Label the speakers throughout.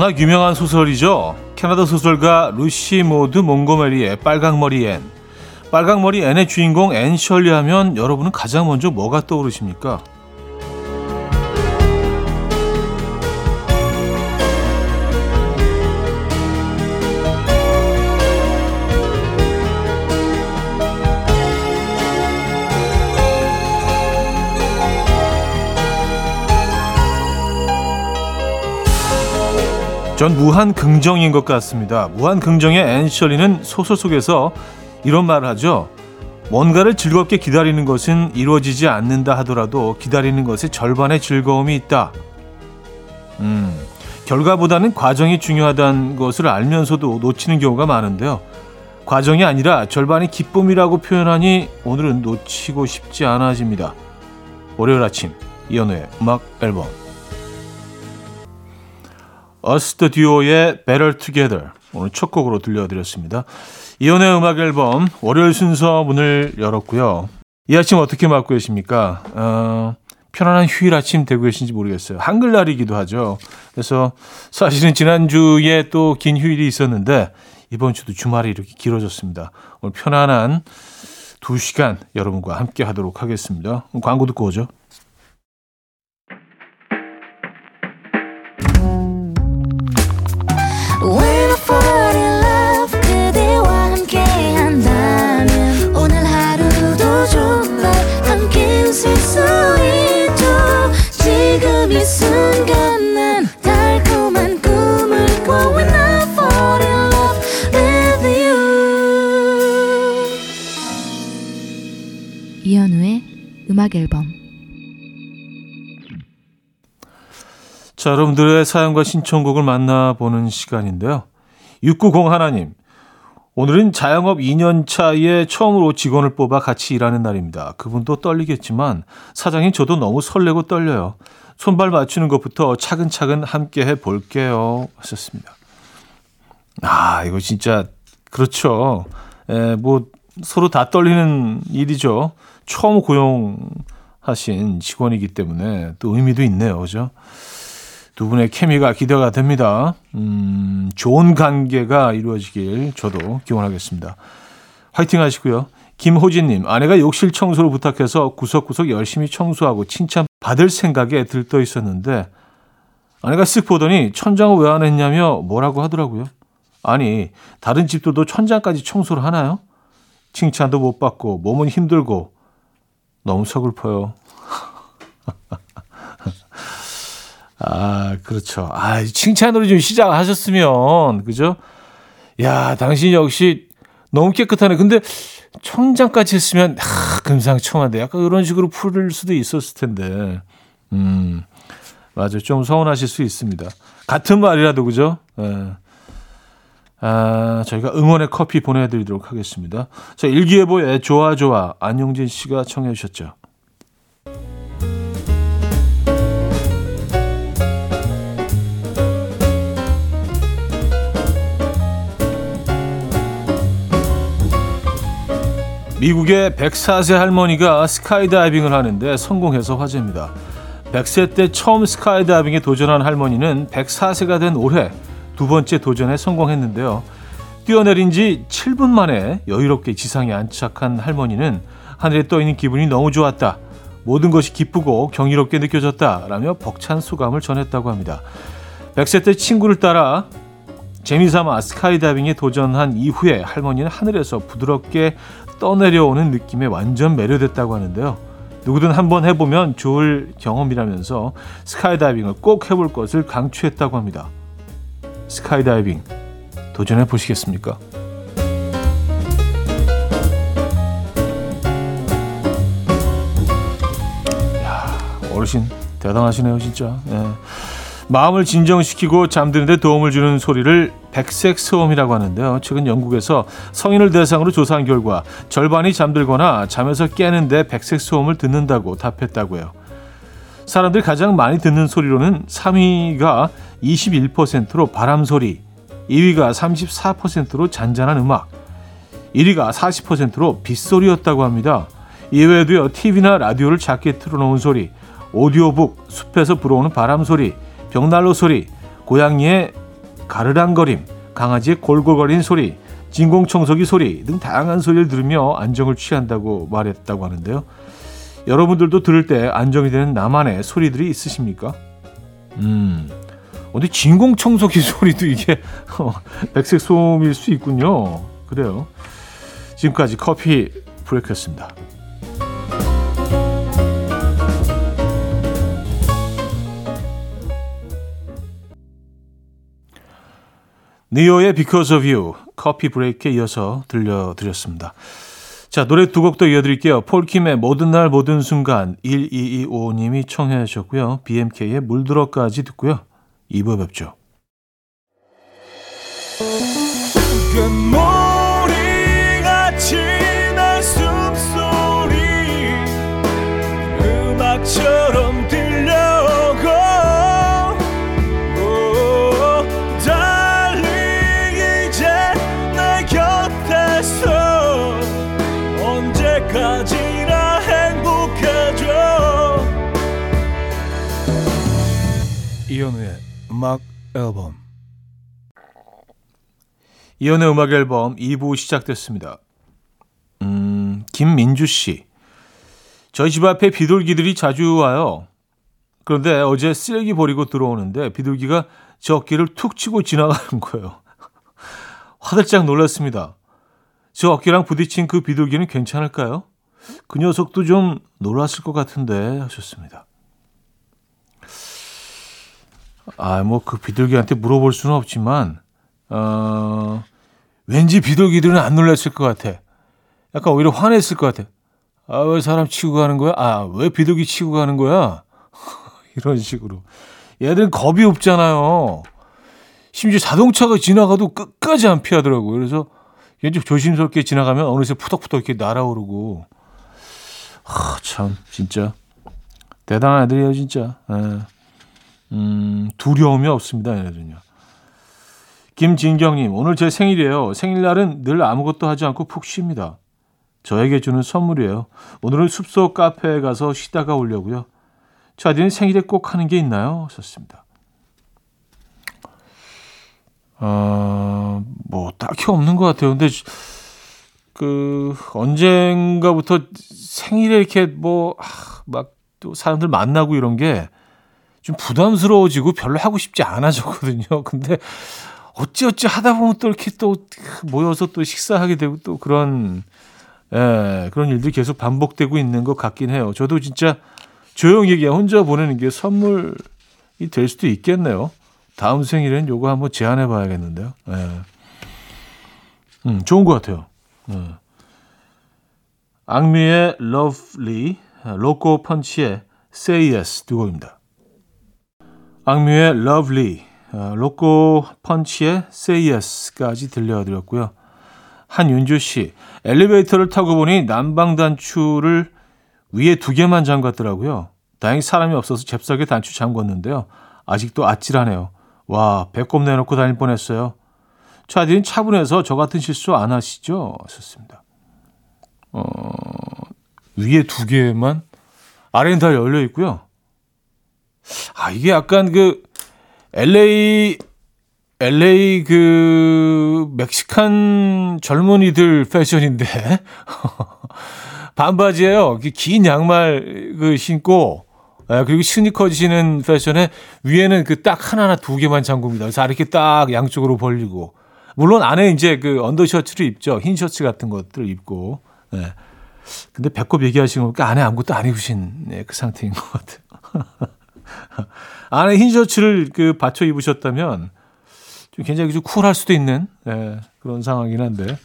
Speaker 1: 워낙 유명한 소설이죠. 캐나다 소설가 루시 모드 몽고메리의 빨강머리 앤. 빨강머리 앤의 주인공 앤 셜리 하면 여러분은 가장 먼저 뭐가 떠오르십니까? 전 무한 긍정인 것 같습니다. 무한 긍정의 앤셜리는 소설 속에서 이런 말을 하죠. 뭔가를 즐겁게 기다리는 것은 이루어지지 않는다 하더라도 기다리는 것에 절반의 즐거움이 있다. 음, 결과보다는 과정이 중요하다는 것을 알면서도 놓치는 경우가 많은데요. 과정이 아니라 절반이 기쁨이라고 표현하니 오늘은 놓치고 싶지 않아집니다. 월요일 아침 이연우의 음악 앨범 어스터 듀오의 Better Together 오늘 첫 곡으로 들려드렸습니다. 이연의 음악 앨범 월요일 순서 문을 열었고요. 이 아침 어떻게 맞고 계십니까? 어, 편안한 휴일 아침 되고 계신지 모르겠어요. 한글날이기도 하죠. 그래서 사실은 지난주에 또 긴 휴일이 있었는데 이번 주도 주말이 이렇게 길어졌습니다. 오늘 편안한 2시간 여러분과 함께 하도록 하겠습니다. 광고 듣고 오죠. 자, 여러분들의 사연과 신청곡을 만나보는 시간인데요. 690 하나님, 오늘은 자영업 2년 차에 처음으로 직원을 뽑아 같이 일하는 날입니다. 그분도 떨리겠지만 사장인 저도 너무 설레고 떨려요. 손발 맞추는 것부터 차근차근 함께 해 볼게요. 하셨습니다. 아, 이거 진짜 그렇죠. 에, 뭐 서로 다 떨리는 일이죠. 처음 고용하신 직원이기 때문에 또 의미도 있네요. 그죠? 두 분의 케미가 기대가 됩니다. 음, 좋은 관계가 이루어지길 저도 기원하겠습니다. 화이팅 하시고요. 김호진님, 아내가 욕실 청소를 부탁해서 구석구석 열심히 청소하고 칭찬 받을 생각에 들떠 있었는데, 아내가 쓱 보더니 천장을 왜 안 했냐며 뭐라고 하더라고요. 아니, 다른 집들도 천장까지 청소를 하나요? 칭찬도 못 받고 몸은 힘들고 너무 서글퍼요. 아, 그렇죠. 아, 칭찬으로 좀 시작하셨으면, 그죠? 야, 당신 역시 너무 깨끗하네. 근데 청장까지 했으면, 아, 금상첨화인데. 약간 그런 식으로 풀을 수도 있었을 텐데. 음, 맞아요. 좀 서운하실 수 있습니다. 같은 말이라도, 그죠? 예. 아, 저희가 응원의 커피 보내드리도록 하겠습니다. 자, 일기예보의 좋아 좋아 안용진 씨가 청해 주셨죠. 미국의 104세 할머니가 스카이다이빙을 하는데 성공해서 화제입니다. 100세 때 처음 스카이다이빙에 도전한 할머니는 104세가 된 올해 두 번째 도전에 성공했는데요. 뛰어내린 지 7분 만에 여유롭게 지상에 안착한 할머니는 하늘에 떠 있는 기분이 너무 좋았다. 모든 것이 기쁘고 경이롭게 느껴졌다. 라며 벅찬 소감을 전했다고 합니다. 100세 때 친구를 따라 재미삼아 스카이다이빙에 도전한 이후에 할머니는 하늘에서 부드럽게 떠내려오는 느낌에 완전 매료됐다고 하는데요. 누구든 한번 해보면 좋을 경험이라면서 스카이다이빙을 꼭 해볼 것을 강추했다고 합니다. 스카이다이빙 도전해 보시겠습니까? 야, 어르신 대단하시네요, 진짜. 예. 마음을 진정시키고 잠드는데 도움을 주는 소리를 백색 소음이라고 하는데요. 최근 영국에서 성인을 대상으로 조사한 결과 절반이 잠들거나 잠에서 깨는데 백색 소음을 듣는다고 답했다고요. 사람들이 가장 많이 듣는 소리로는 3위가 21%로 바람 소리, 2위가 34%로 잔잔한 음악, 1위가 40%로 빗소리였다고 합니다. 이외에도요, TV나 라디오를 작게 틀어놓은 소리, 오디오북, 숲에서 불어오는 바람 소리, 벽난로 소리, 고양이의 가르랑거림, 강아지의 골골거리는 소리, 진공청소기 소리 등 다양한 소리를 들으며 안정을 취한다고 말했다고 하는데요. 여러분들도 들을 때 안정이 되는 나만의 소리들이 있으십니까? 음, 근데 진공청소기 소리도 이게 백색 소음일 수 있군요. 그래요. 지금까지 커피 브레이크였습니다. 니오의 Because of You 커피 브레이크에 이어서 들려드렸습니다. 자, 노래 두 곡 더 이어드릴게요. 폴킴의 모든 날 모든 순간 1225님이 청해 주셨고요. BMK의 물들어까지 듣고요. 2부 뵙죠.
Speaker 2: 음악 앨범
Speaker 1: 이연의 음악 앨범 2부 시작됐습니다. 음, 김민주 씨. 저희 집 앞에 비둘기들이 자주 와요. 그런데 어제 쓰레기 버리고 들어오는데 비둘기가 저 어깨를 툭 치고 지나가는 거예요. 화들짝 놀랐습니다. 저 어깨랑 부딪힌 그 비둘기는 괜찮을까요? 그 녀석도 좀 놀랐을 것 같은데 하셨습니다. 아, 뭐 그 비둘기한테 물어볼 수는 없지만 어, 왠지 비둘기들은 안 놀랐을 것 같아. 약간 오히려 화냈을 것 같아. 아, 왜 사람 치고 가는 거야? 아, 왜 비둘기 치고 가는 거야? 이런 식으로. 얘들은 겁이 없잖아요. 심지어 자동차가 지나가도 끝까지 안 피하더라고요. 그래서 왠지 조심스럽게 지나가면 어느새 푸덕푸덕 이렇게 날아오르고. 아, 참, 진짜. 대단한 애들이에요, 진짜. 예. 음, 두려움이 없습니다, 얘네들은요. 김진경님, 오늘 제 생일이에요. 생일날은 늘 아무것도 하지 않고 푹 쉽니다. 저에게 주는 선물이에요. 오늘은 숲속 카페에 가서 쉬다가 오려고요. 차디는 생일에 꼭 하는 게 있나요? 썼습니다. 어, 뭐, 딱히 없는 것 같아요. 근데, 그, 언젠가부터 생일에 이렇게 뭐, 막, 또 사람들 만나고 이런 게 좀 부담스러워지고 별로 하고 싶지 않아졌거든요. 근데, 어찌어찌 하다 보면 또 이렇게 또 모여서 또 식사하게 되고 또 그런, 예, 그런 일들이 계속 반복되고 있는 것 같긴 해요. 저도 진짜 조용히 그냥 혼자 보내는 게 선물이 될 수도 있겠네요. 다음 생일엔 요거 한번 제안해 봐야겠는데요. 예. 음, 좋은 것 같아요. 예. 악미의 Lovely, 로코 펀치의 Say Yes 두 곡입니다. 악뮤의 Lovely, 로코 펀치의 Say Yes까지 들려드렸고요. 한윤주 씨, 엘리베이터를 타고 보니 난방 단추를 위에 두 개만 잠갔더라고요. 다행히 사람이 없어서 잽싸게 단추 잠궜는데요. 아직도 아찔하네요. 와, 배꼽 내놓고 다닐 뻔했어요. 차디는 차분해서 저 같은 실수 안 하시죠? 하셨습니다. 어, 위에 두 개만 아래는 다 열려 있고요. 아, 이게 약간 그 LA LA 그 멕시칸 젊은이들 패션인데 반바지에요. 긴 양말 그 신고 아, 그리고 스니커 신은 패션에 위에는 그 딱 하나나 두 개만 잠굽니다. 그래서 이렇게 딱 양쪽으로 벌리고 물론 안에 이제 그 언더셔츠를 입죠. 흰 셔츠 같은 것들을 입고. 네. 근데 배꼽 얘기하시는 거니까 안에 아무것도 안 입으신 네, 그 상태인 것 같아요. 안에 흰 셔츠를 그 받쳐 입으셨다면 좀 굉장히 좀 쿨할 수도 있는 예, 그런 상황이긴 한데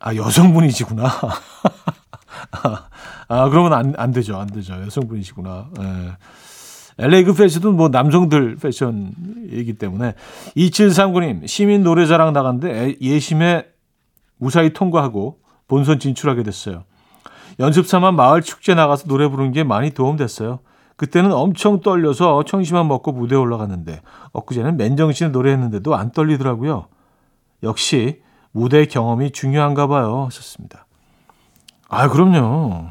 Speaker 1: 아 여성분이시구나. 아 그러면 안, 안 되죠, 안 되죠. 여성분이시구나. 예. LA 그 패션은 뭐 남성들 패션이기 때문에 2739님 시민 노래자랑 나갔는데 예심에 무사히 통과하고 본선 진출하게 됐어요. 연습 삼아 마을 축제 나가서 노래 부르는 게 많이 도움됐어요. 그때는 엄청 떨려서 청심환 먹고 무대에 올라갔는데 엊그제는 맨정신에 노래했는데도 안 떨리더라고요. 역시 무대 경험이 중요한가 봐요. 하셨습니다. 아, 그럼요.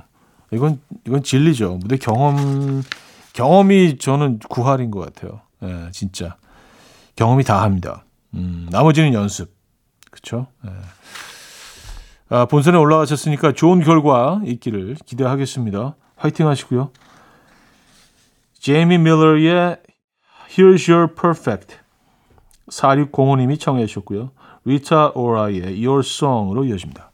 Speaker 1: 이건 이건 진리죠. 무대 경험 경험이 저는 구할인 것 같아요. 예, 진짜. 경험이 다 합니다. 음, 나머지는 연습. 그쵸? 네. 아, 본선에 올라가셨으니까 좋은 결과 있기를 기대하겠습니다. 화이팅 하시고요. 제이미 밀러의 Here's Your Perfect 4605님이 청해 주셨고요. 리타 오라의 Your Song으로 이어집니다.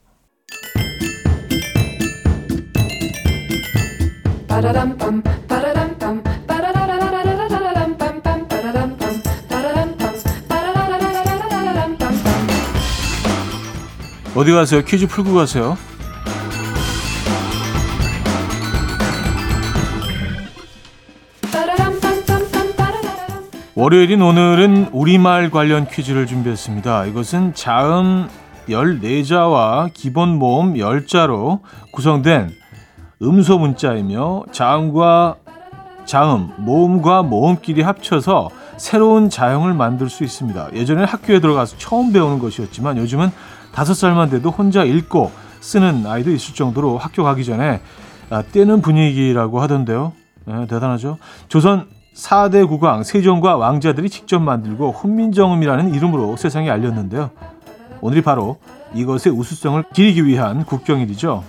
Speaker 1: 어디 가세요? 퀴즈 풀고 가세요. 월요일인 오늘은 우리말 관련 퀴즈를 준비했습니다. 이것은 자음 14자와 기본 모음 10자로 구성된 음소 문자이며 자음과 자음, 모음과 모음끼리 합쳐서 새로운 자형을 만들 수 있습니다. 예전에 학교에 들어가서 처음 배우는 것이었지만 요즘은 다섯 살만 돼도 혼자 읽고 쓰는 아이도 있을 정도로 학교 가기 전에 아, 떼는 분위기라고 하던데요. 네, 대단하죠. 조선 4대 국왕 세종과 왕자들이 직접 만들고 훈민정음이라는 이름으로 세상에 알렸는데요. 오늘이 바로 이것의 우수성을 기리기 위한 국경일이죠.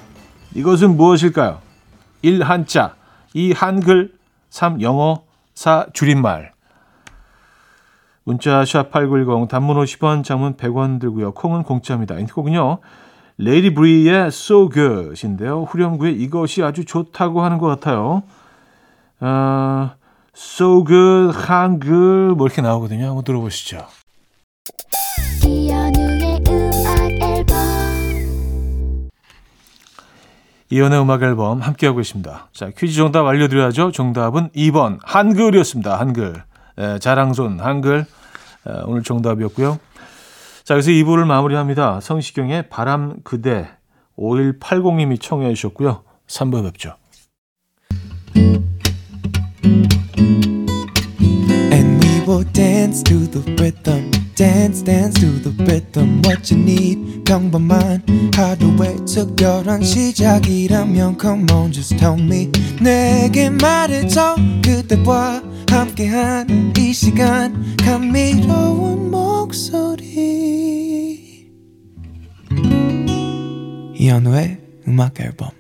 Speaker 1: 이것은 무엇일까요? 1. 한자 2. 한글 3. 영어 4. 줄임말 문자 샵8910 단문 50원 장문 100원 들고요. 콩은 공짜입니다. 이 곡은요. 레이디 브리의 So Good인데요. 후렴구에 이것이 아주 좋다고 하는 것 같아요. 아, So Good, 한글 뭐 이렇게 나오거든요. 한번 들어보시죠. 이연의 음악 앨범 함께하고 있습니다. 자, 퀴즈 정답 알려드려야죠. 정답은 2번 한글이었습니다. 한글. 에, 자랑손 한글. 에, 오늘 정답이었고요. 자, 그래서 2부를 마무리합니다. 성시경의 바람 그대 5180님이 청해 주셨고요. 3부 뵙죠.
Speaker 3: Dance to the rhythm. Dance, dance to the rhythm. What you need, 평범한 하루의 특별한 시작이라면 Come on, just tell me. 내게 말해줘. 그대와 함께한 이 시간. 감미로운 목소리. 이현우의 음악 앨범.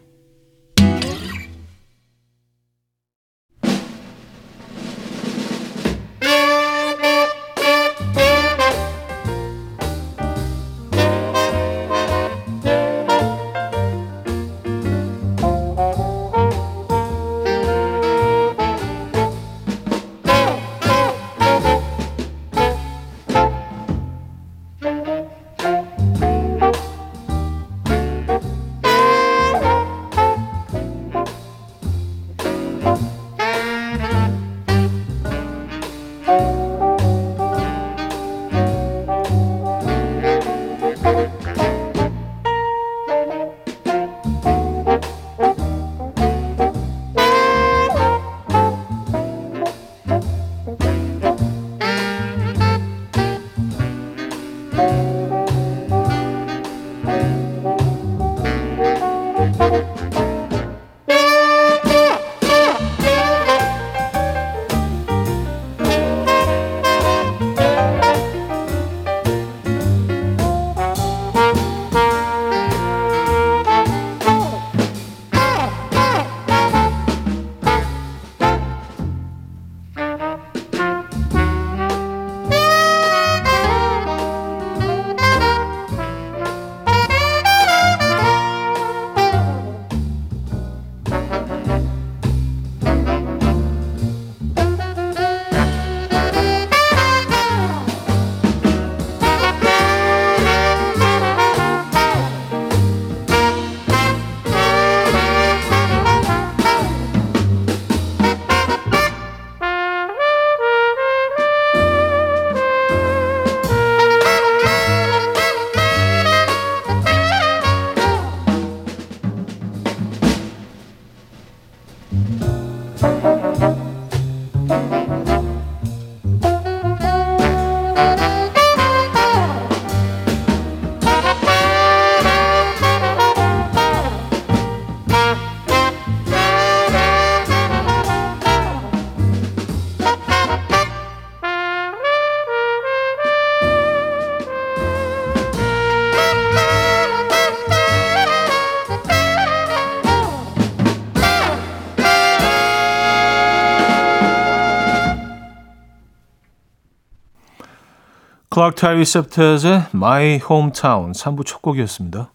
Speaker 1: 클라크 타이리 셉텟의 My Hometown 3부 첫 곡이었습니다.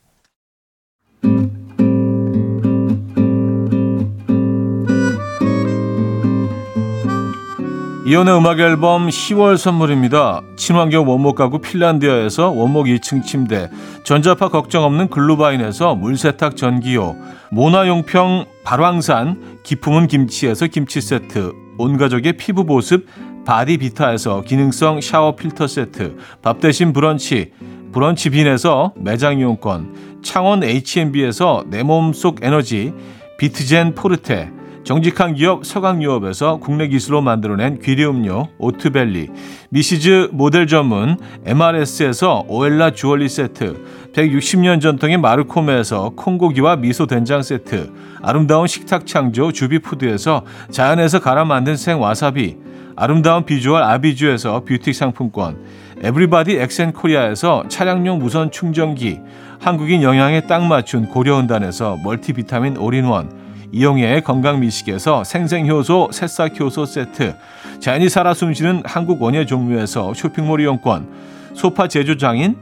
Speaker 1: 이혼의 음악 앨범 10월 선물입니다. 친환경 원목 가구 핀란디아에서 원목 2층 침대, 전자파 걱정 없는 글루바인에서 물세탁 전기요, 모나용평 발왕산 기품은 김치에서 김치 세트, 온 가족의 피부 보습 바디비타에서 기능성 샤워 필터 세트, 밥 대신 브런치, 브런치 빈에서 매장 이용권, 창원 H&B에서 내 몸속 에너지, 비트젠 포르테, 정직한 기업 서강유업에서 국내 기술로 만들어낸 귀리 음료 오트벨리, 미시즈 모델 전문 MRS에서 오엘라 주얼리 세트, 160년 전통의 마르코메에서 콩고기와 미소 된장 세트, 아름다운 식탁 창조 주비푸드에서 자연에서 갈아 만든 생와사비, 아름다운 비주얼 아비주에서 뷰티 상품권, 에브리바디 엑센코리아에서 차량용 무선 충전기, 한국인 영양에 딱 맞춘 고려은단에서 멀티비타민 올인원, 이용의 건강미식에서 생생효소 새싹효소 세트, 자연이 살아 숨쉬는 한국 원예 종묘에서 쇼핑몰 이용권, 소파 제조장인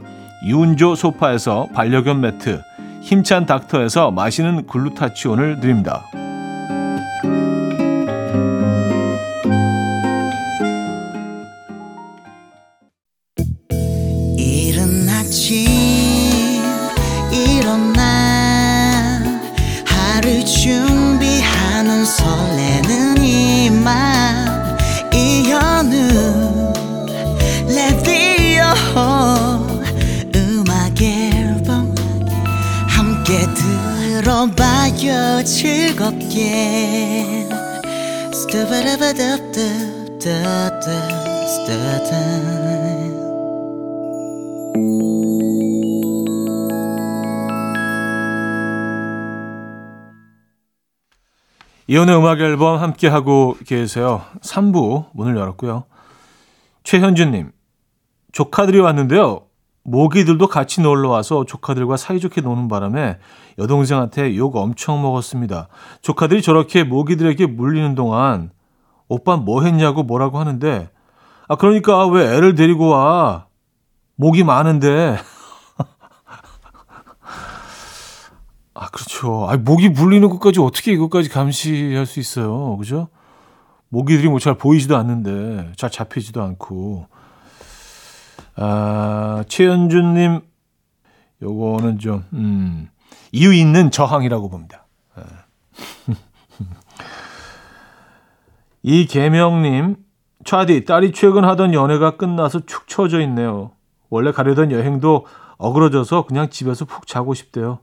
Speaker 1: 유운조 소파에서 반려견 매트, 힘찬 닥터에서 마시는 글루타치온을 드립니다.
Speaker 4: 들어봐요 즐겁게 스타바라바답답답답 스타다
Speaker 1: 이혼의 음악 앨범 함께 하고 계세요. 3부 문을 열었고요. 최현준님, 조카들이 왔는데요. 모기들도 같이 놀러 와서 조카들과 사이좋게 노는 바람에 여동생한테 욕 엄청 먹었습니다. 조카들이 저렇게 모기들에게 물리는 동안 오빠 뭐 했냐고 뭐라고 하는데 아 그러니까 왜 애를 데리고 와? 모기 많은데. 아 그렇죠. 아 모기 물리는 것까지 어떻게 이것까지 감시할 수 있어요. 그죠? 모기들이 뭐 잘 보이지도 않는데 잘 잡히지도 않고. 아, 최현준님, 요거는 좀, 음, 이유 있는 저항이라고 봅니다. 예. 이계명님, 차디, 딸이 최근 하던 연애가 끝나서 축 처져 있네요. 원래 가려던 여행도 어그러져서 그냥 집에서 푹 자고 싶대요.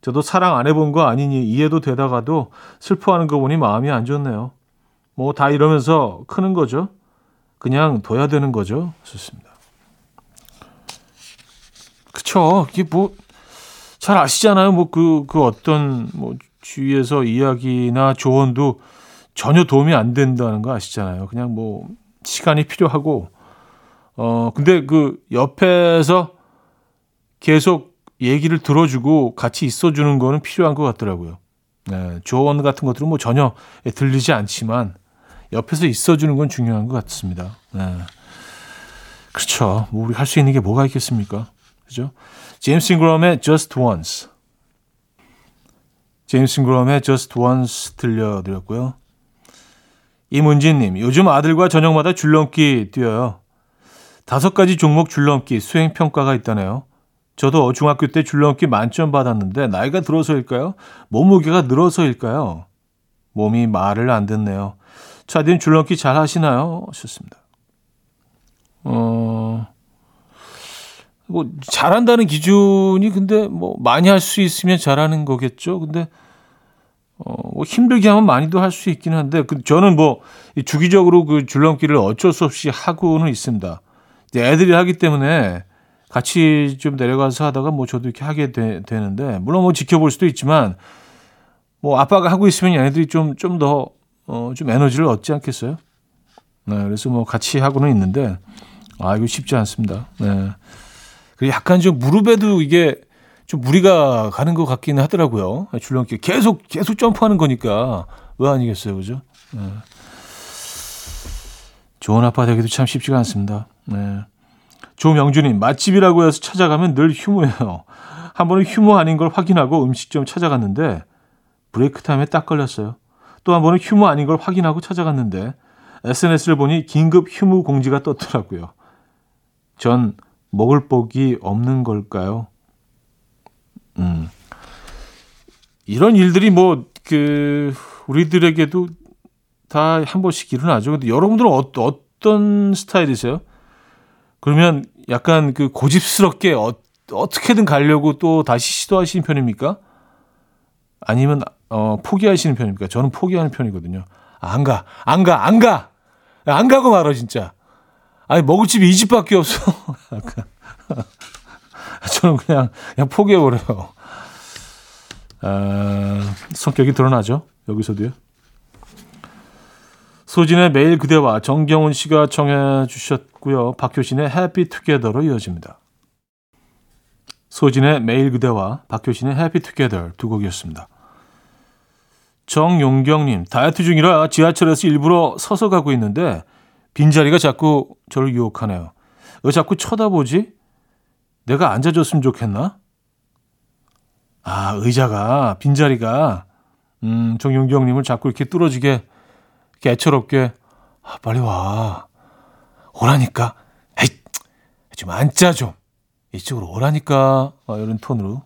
Speaker 1: 저도 사랑 안 해본 거 아니니 이해도 되다가도 슬퍼하는 거 보니 마음이 안 좋네요. 뭐 다 이러면서 크는 거죠. 그냥 둬야 되는 거죠. 좋습니다. 그쵸. 이게 뭐, 잘 아시잖아요. 뭐, 그, 그 어떤, 뭐, 주위에서 이야기나 조언도 전혀 도움이 안 된다는 거 아시잖아요. 그냥 뭐, 시간이 필요하고, 어, 근데 그 옆에서 계속 얘기를 들어주고 같이 있어주는 거는 필요한 것 같더라고요. 네, 조언 같은 것들은 뭐 전혀 들리지 않지만 옆에서 있어주는 건 중요한 것 같습니다. 네. 그렇죠. 뭐 우리 할 수 있는 게 뭐가 있겠습니까? 그죠? 제임스 잉그럼의 Just Once. 제임스 잉그럼의 Just Once 들려드렸고요. 이문진님, 요즘 아들과 저녁마다 줄넘기 뛰어요. 다섯 가지 종목 줄넘기 수행 평가가 있다네요. 저도 중학교 때 줄넘기 만점 받았는데 나이가 들어서일까요? 몸무게가 늘어서일까요? 몸이 말을 안 듣네요. 차디는 줄넘기 잘 하시나요? 하셨습니다. 어, 뭐, 잘한다는 기준이 근데 뭐, 많이 할 수 있으면 잘하는 거겠죠. 근데, 어, 뭐 힘들게 하면 많이도 할 수 있긴 한데, 그, 저는 뭐, 이 주기적으로 그 줄넘기를 어쩔 수 없이 하고는 있습니다. 이제 애들이 하기 때문에 같이 좀 내려가서 하다가 뭐 저도 이렇게 하게 되, 되는데, 물론 뭐 지켜볼 수도 있지만, 뭐 아빠가 하고 있으면 얘네들이 좀, 좀 더, 어, 좀 에너지를 얻지 않겠어요? 네, 그래서 뭐 같이 하고는 있는데, 아, 이거 쉽지 않습니다. 네. 그리고 약간 좀 무릎에도 이게 좀 무리가 가는 것 같기는 하더라고요. 줄넘기 계속 계속 점프하는 거니까 왜 아니겠어요, 그죠? 네. 좋은 아빠 되기도 참 쉽지가 않습니다. 네. 조명주님, 맛집이라고 해서 찾아가면 늘 휴무예요. 한 번은 휴무 아닌 걸 확인하고 음식점 찾아갔는데 브레이크 타임에 딱 걸렸어요. 또 한 번은 휴무 아닌 걸 확인하고 찾아갔는데 SNS를 보니 긴급 휴무 공지가 떴더라고요. 전 먹을 복이 없는 걸까요? 음. 이런 일들이 뭐, 그, 우리들에게도 다 한 번씩 일어나죠. 근데 여러분들은 어, 어떤 스타일이세요? 그러면 약간 그 고집스럽게 어, 어떻게든 가려고 또 다시 시도하시는 편입니까? 아니면 어, 포기하시는 편입니까? 저는 포기하는 편이거든요. 아, 안 가, 안 가, 안 가, 안 가고 말아 진짜. 아니 먹을 집이 이 집밖에 없어. 저는 그냥 그냥 포기해 버려요. 아, 성격이 드러나죠 여기서도요. 소진의 매일 그대와 정경훈 씨가 청해 주셨고요. 박효신의 해피 투게더로 이어집니다. 소진의 매일 그대와 박효신의 해피 투게더 두 곡이었습니다. 정용경님, 다이어트 중이라 지하철에서 일부러 서서 가고 있는데 빈자리가 자꾸 저를 유혹하네요. 왜 자꾸 쳐다보지? 내가 앉아줬으면 좋겠나? 아, 의자가, 빈자리가, 음, 정용경님을 자꾸 이렇게 뚫어지게, 이렇게 애처롭게, 아, 빨리 와. 오라니까. 에이, 좀 앉자, 좀. 이쪽으로 오라니까. 아, 이런 톤으로.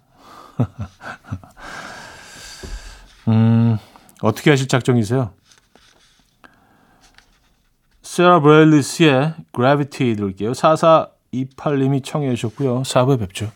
Speaker 1: 음, 어떻게 하실 작정이세요? 세라 브레일리스의 Gravity 들을게요. 4428님이 청해 주셨고요. 4부에 뵙죠.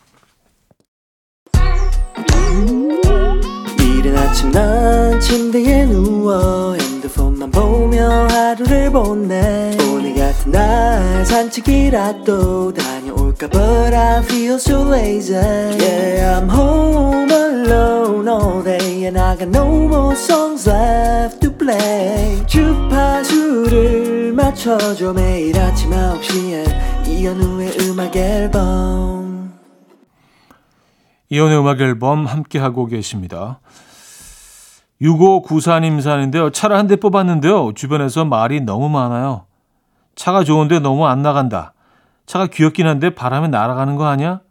Speaker 5: 이른 아침 난 침대에 누워 핸드폰만 보며 하루를 보내 오늘 같은 날 산책이라도 다녀올까 But I feel so lazy Yeah I'm home alone all day And I got no more songs left play 주파수를 맞춰줘 매일 아침 9시에 이현우의 음악 앨범
Speaker 1: 이혼의 음악 앨범 함께하고 계십니다. 6594님 사는데요. 차를 한 대 뽑았는데요. 주변에서 말이 너무 많아요. 차가 좋은데 너무 안 나간다. 차가 귀엽긴 한데 바람에 날아가는 거 아니야?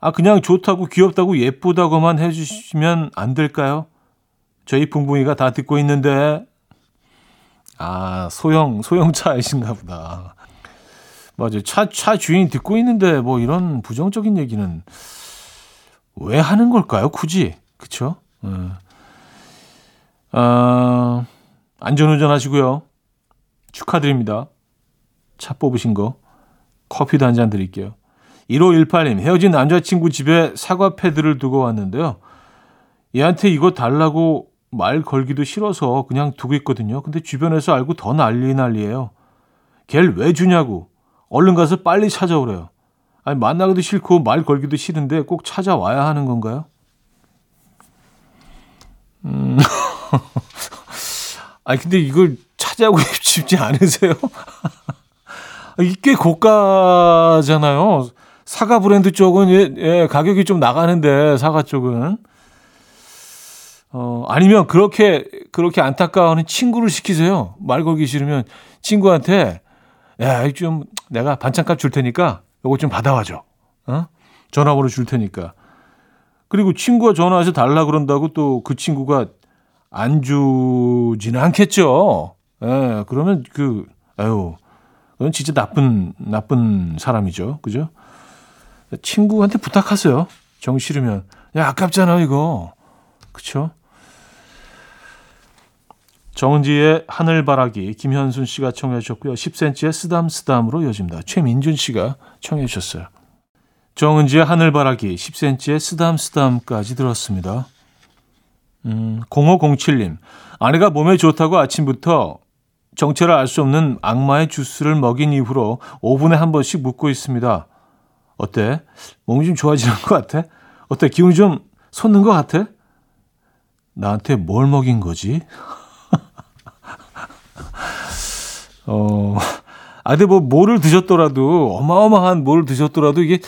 Speaker 1: 아, 그냥 좋다고 귀엽다고 예쁘다고만 해주시면 안 될까요? 저희 붕붕이가 다 듣고 있는데. 아, 소형, 소형차이신가 보다. 맞아요. 차, 차 주인이 듣고 있는데 뭐 이런 부정적인 얘기는 왜 하는 걸까요? 굳이. 그쵸? 음. 어, 안전운전 하시고요. 축하드립니다. 차 뽑으신 거. 커피도 한 잔 드릴게요. 1518님, 헤어진 남자친구 집에 사과 패드를 두고 왔는데요. 얘한테 이거 달라고 말 걸기도 싫어서 그냥 두고 있거든요. 근데 주변에서 알고 더 난리 난리예요. 걔를 왜 주냐고. 얼른 가서 빨리 찾아오래요. 아니, 만나기도 싫고 말 걸기도 싫은데 꼭 찾아와야 하는 건가요? 음. 아니, 근데 이걸 찾아오고 싶지 않으세요? 이게 고가잖아요. 사과 브랜드 쪽은 예, 예, 가격이 좀 나가는데 사과 쪽은 어 아니면 그렇게 그렇게 안타까워하는 친구를 시키세요. 말 걸기 싫으면 친구한테 야 좀 내가 반찬값 줄 테니까 요거 좀 받아와줘. 어? 전화번호 줄 테니까. 그리고 친구가 전화해서 달라 그런다고 또 그 친구가 안 주지는 않겠죠. 예, 그러면 그, 아유, 그건 진짜 나쁜, 나쁜 사람이죠. 그죠? 친구한테 부탁하세요. 정 싫으면. 야, 아깝잖아, 이거. 그쵸? 정은지의 하늘바라기, 김현순 씨가 청해 주셨고요. 10cm의 쓰담쓰담으로 이어집니다. 최민준 씨가 청해 주셨어요. 정은지의 하늘바라기, 10cm의 쓰담쓰담까지 들었습니다. 음, 0507님. 아내가 몸에 좋다고 아침부터 정체를 알 수 없는 악마의 주스를 먹인 이후로 5분에 한 번씩 묻고 있습니다. 어때? 몸이 좀 좋아지는 것 같아? 어때? 기분이 좀 솟는 것 같아? 나한테 뭘 먹인 거지? 어, 아, 근데 뭐, 뭐를 드셨더라도, 어마어마한 뭘 드셨더라도 이게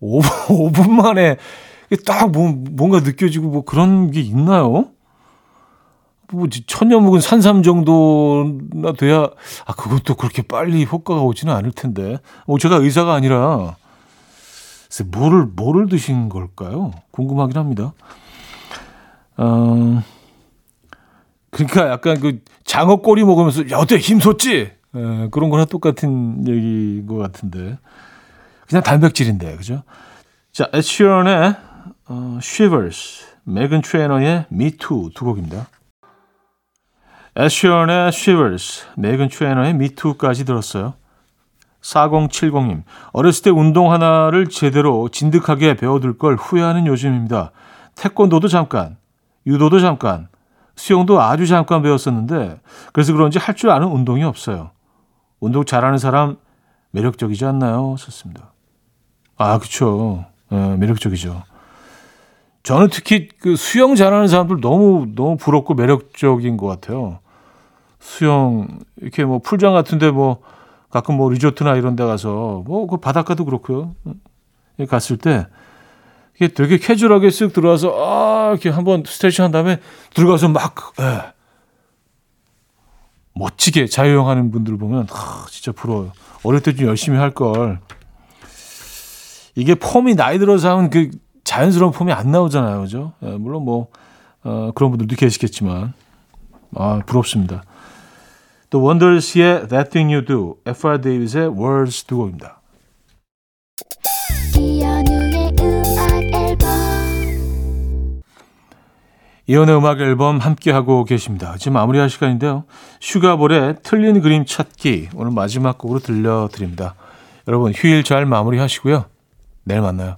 Speaker 1: 5분, 5분 만에 딱 뭐, 뭔가 느껴지고 뭐 그런 게 있나요? 뭐 천녀묵은 산삼 정도나 돼야 아 그것도 그렇게 빨리 효과가 오지는 않을 텐데 뭐 제가 의사가 아니라 글쎄, 뭐를 뭐를 드신 걸까요? 궁금하긴 합니다. 어, 그러니까 약간 그 장어 꼬리 먹으면서 야 어때 힘솟지? 에, 그런 거랑 똑같은 얘기인 것 같은데 그냥 단백질인데 그죠? 자, 에시런의 어, Shivers, 메건 트레이너의 Me Too 두 곡입니다. 에시런의 Shivers, 메건 트레이너의 Me Too까지 들었어요. 4070님, 어렸을 때 운동 하나를 제대로 진득하게 배워둘 걸 후회하는 요즘입니다. 태권도도 잠깐, 유도도 잠깐, 수영도 아주 잠깐 배웠었는데, 그래서 그런지 할 줄 아는 운동이 없어요. 운동 잘하는 사람 매력적이지 않나요? 썼습니다. 아, 그쵸. 예, 매력적이죠. 저는 특히 그 수영 잘하는 사람들 너무, 너무 부럽고 매력적인 것 같아요. 수영, 이렇게 뭐 풀장 같은데 뭐 가끔 뭐 리조트나 이런 데 가서 뭐 그 바닷가도 그렇고요. 예, 갔을 때 이게 되게 캐주얼하게 쓱 들어와서 아, 이렇게 한번 스트레칭 한 다음에 들어가서 막, 예. 멋지게 자유형하는 분들 보면 아, 진짜 부러워요. 어릴 때 좀 열심히 할 걸. 이게 폼이 나이 들어서 하면 그 자연스러운 폼이 안 나오잖아요, 그죠? 예, 물론 뭐 어, 그런 분들도 계시겠지만 아 부럽습니다. 또 원더스의 That Thing You Do, F.R. 데이빗의 Words 두 곡입니다. 이연의 음악 앨범 함께 하고 계십니다. 지금 마무리할 시간인데요. 슈가볼의 틀린 그림 찾기 오늘 마지막 곡으로 들려드립니다. 여러분 휴일 잘 마무리하시고요. 내일 만나요.